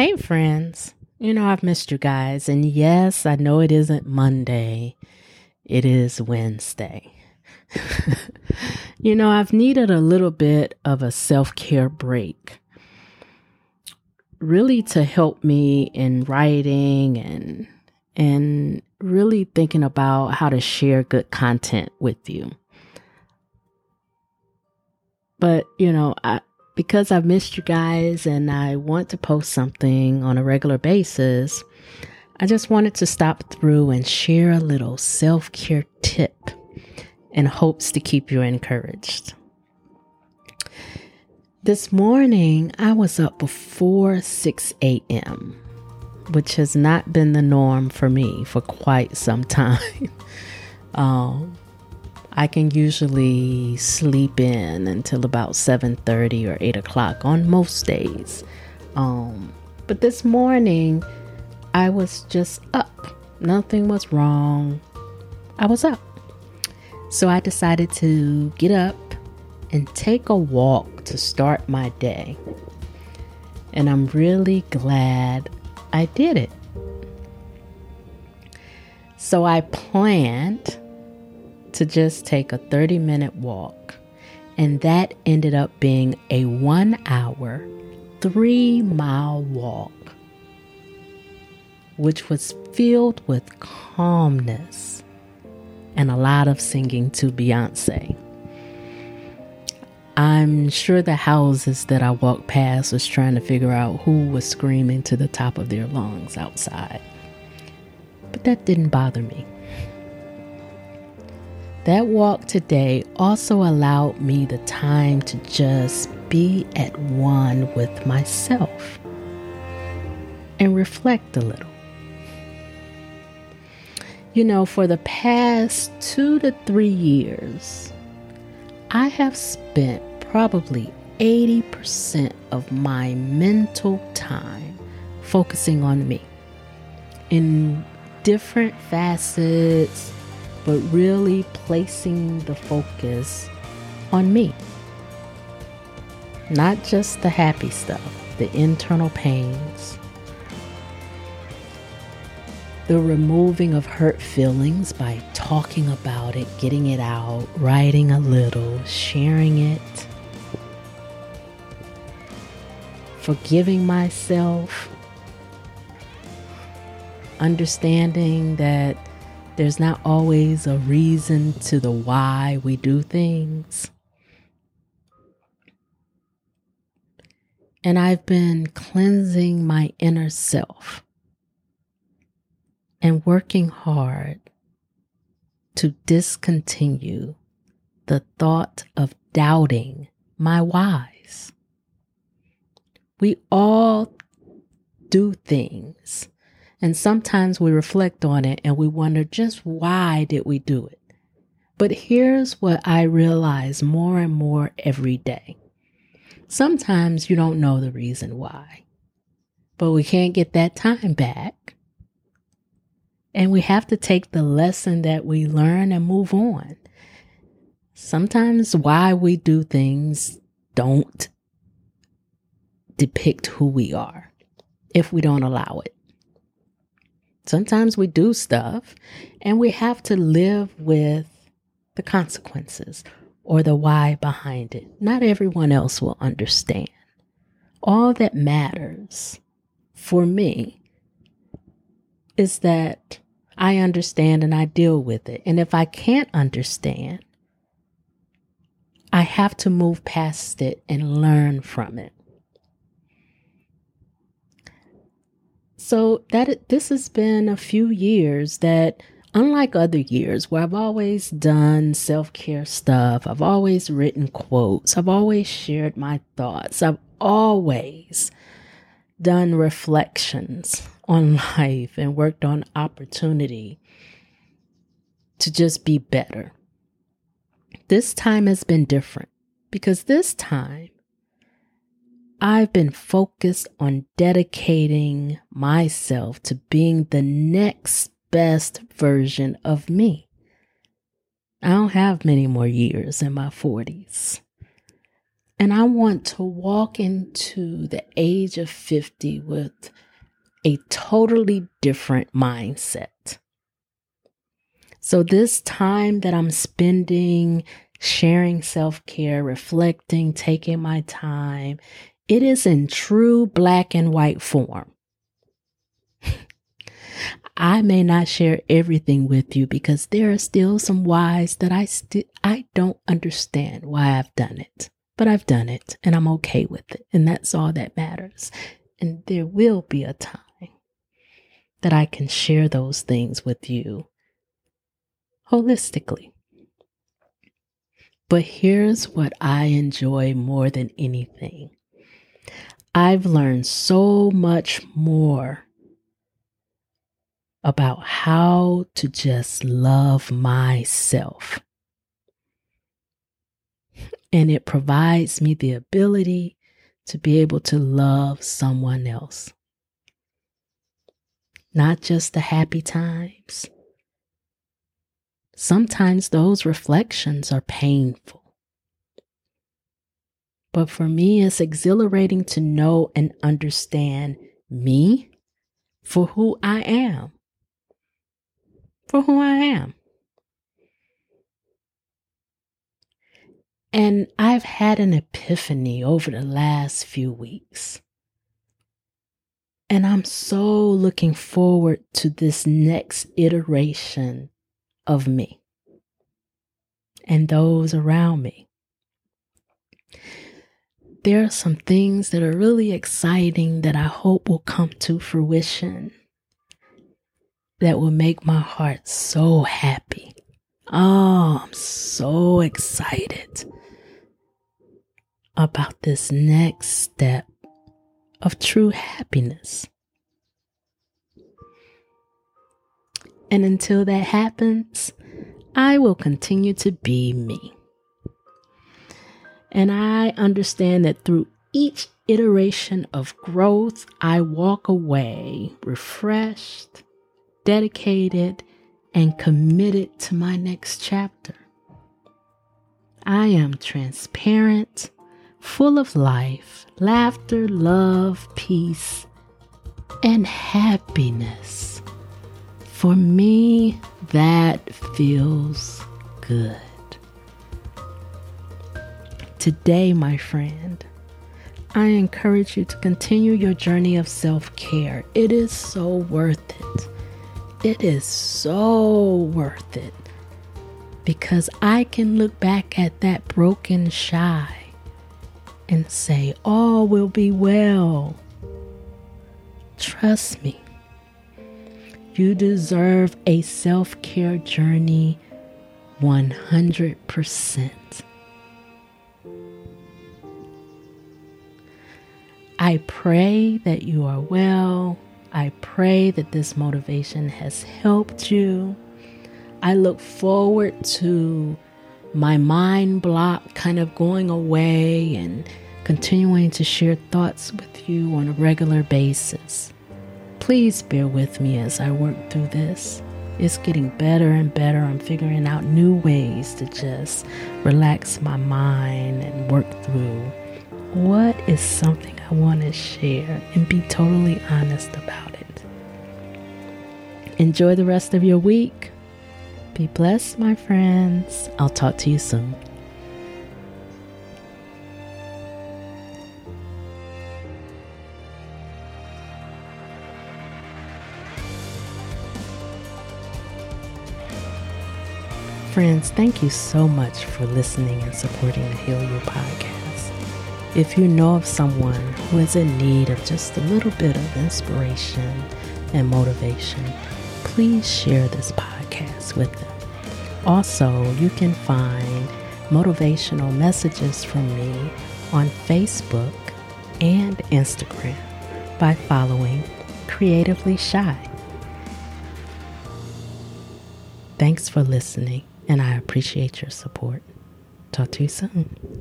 Hey, friends. You know, I've missed you guys. And yes, I know it isn't Monday, it is Wednesday. you know, I've needed a little bit of a self care break, really to help me in writing and and really thinking about how to share good content with you. But, you know, I, because I've missed you guys and I want to post something on a regular basis, I just wanted to stop through and share a little self care tip in hopes to keep you encouraged. This morning, I was up before 6 a.m which has not been the norm for me for quite some time. um, I can usually sleep in until about 7:30 or 8 o'clock on most days. Um, but this morning, I was just up. Nothing was wrong. I was up. So I decided to get up and take a walk to start my day. And I'm really glad I did it. So I planned to just take a 30 minute walk, and that ended up being a one hour, three mile walk, which was filled with calmness and a lot of singing to Beyonce. I'm sure the houses that I walked past was trying to figure out who was screaming to the top of their lungs outside. But that didn't bother me. That walk today also allowed me the time to just be at one with myself and reflect a little. You know, for the past two to three years, I have spent probably 80% of my mental time focusing on me in different facets, but really placing the focus on me. Not just the happy stuff, the internal pains, the removing of hurt feelings by talking about it, getting it out, writing a little, sharing it, forgiving myself, understanding that there's not always a reason to the why we do things. And I've been cleansing my inner self and working hard to discontinue the thought of doubting my whys. We all do things, and sometimes we reflect on it and we wonder just why did we do it? But here's what I realize more and more every day. Sometimes you don't know the reason why, but we can't get that time back. And we have to take the lesson that we learn and move on. Sometimes why we do things don't depict who we are if we don't allow it. Sometimes we do stuff and we have to live with the consequences or the why behind it. Not everyone else will understand. All that matters for me is that I understand and I deal with it. And if I can't understand, I have to move past it and learn from it. So that this has been a few years that unlike other years where I've always done self-care stuff, I've always written quotes, I've always shared my thoughts, I've always done reflections on life and worked on opportunity to just be better. This time has been different because this time I've been focused on dedicating myself to being the next best version of me. I don't have many more years in my 40s. And I want to walk into the age of 50 with a totally different mindset. So, this time that I'm spending sharing self care, reflecting, taking my time, it is in true black and white form. I may not share everything with you because there are still some whys that I still I don't understand why I've done it. But I've done it and I'm okay with it. And that's all that matters. And there will be a time that I can share those things with you holistically. But here's what I enjoy more than anything I've learned so much more about how to just love myself. And it provides me the ability to be able to love someone else. Not just the happy times. Sometimes those reflections are painful. But for me, it's exhilarating to know and understand me for who I am for who I am. And I've had an epiphany over the last few weeks. And I'm so looking forward to this next iteration of me and those around me. There are some things that are really exciting that I hope will come to fruition that will make my heart so happy. Oh, I'm so excited about this next step of true happiness. And until that happens, I will continue to be me. And I understand that through each iteration of growth, I walk away refreshed dedicated, and committed to my next chapter. I am transparent, full of life, laughter, love, peace, and happiness. For me, that feels good. Today, my friend, I encourage you to continue your journey of self care. It is so worth it. It is so worth it because I can look back at that broken shy and say, All will be well. Trust me, you deserve a self care journey 100%. I pray that you are well I pray that this motivation has helped you. I look forward to my mind block kind of going away and continuing to share thoughts with you on a regular basis. Please bear with me as I work through this. It's getting better and better. I'm figuring out new ways to just relax my mind and work through what is something I want to share and be totally honest about it. Enjoy the rest of your week. Be blessed, my friends. I'll talk to you soon. Friends, thank you so much for listening and supporting the Heal You podcast. If you know of someone who is in need of just a little bit of inspiration and motivation, please share this podcast with them. Also, you can find motivational messages from me on Facebook and Instagram by following Creatively Shy. Thanks for listening, and I appreciate your support. Talk to you soon.